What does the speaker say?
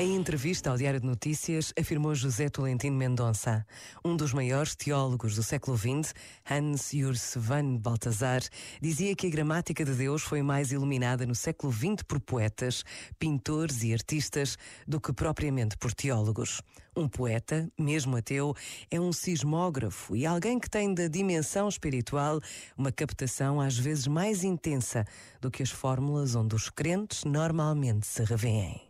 Em entrevista ao Diário de Notícias, afirmou José Tolentino Mendonça, um dos maiores teólogos do século XX, Hans Urs van Balthasar, dizia que a gramática de Deus foi mais iluminada no século XX por poetas, pintores e artistas do que propriamente por teólogos. Um poeta, mesmo ateu, é um sismógrafo e alguém que tem da dimensão espiritual uma captação às vezes mais intensa do que as fórmulas onde os crentes normalmente se revêem.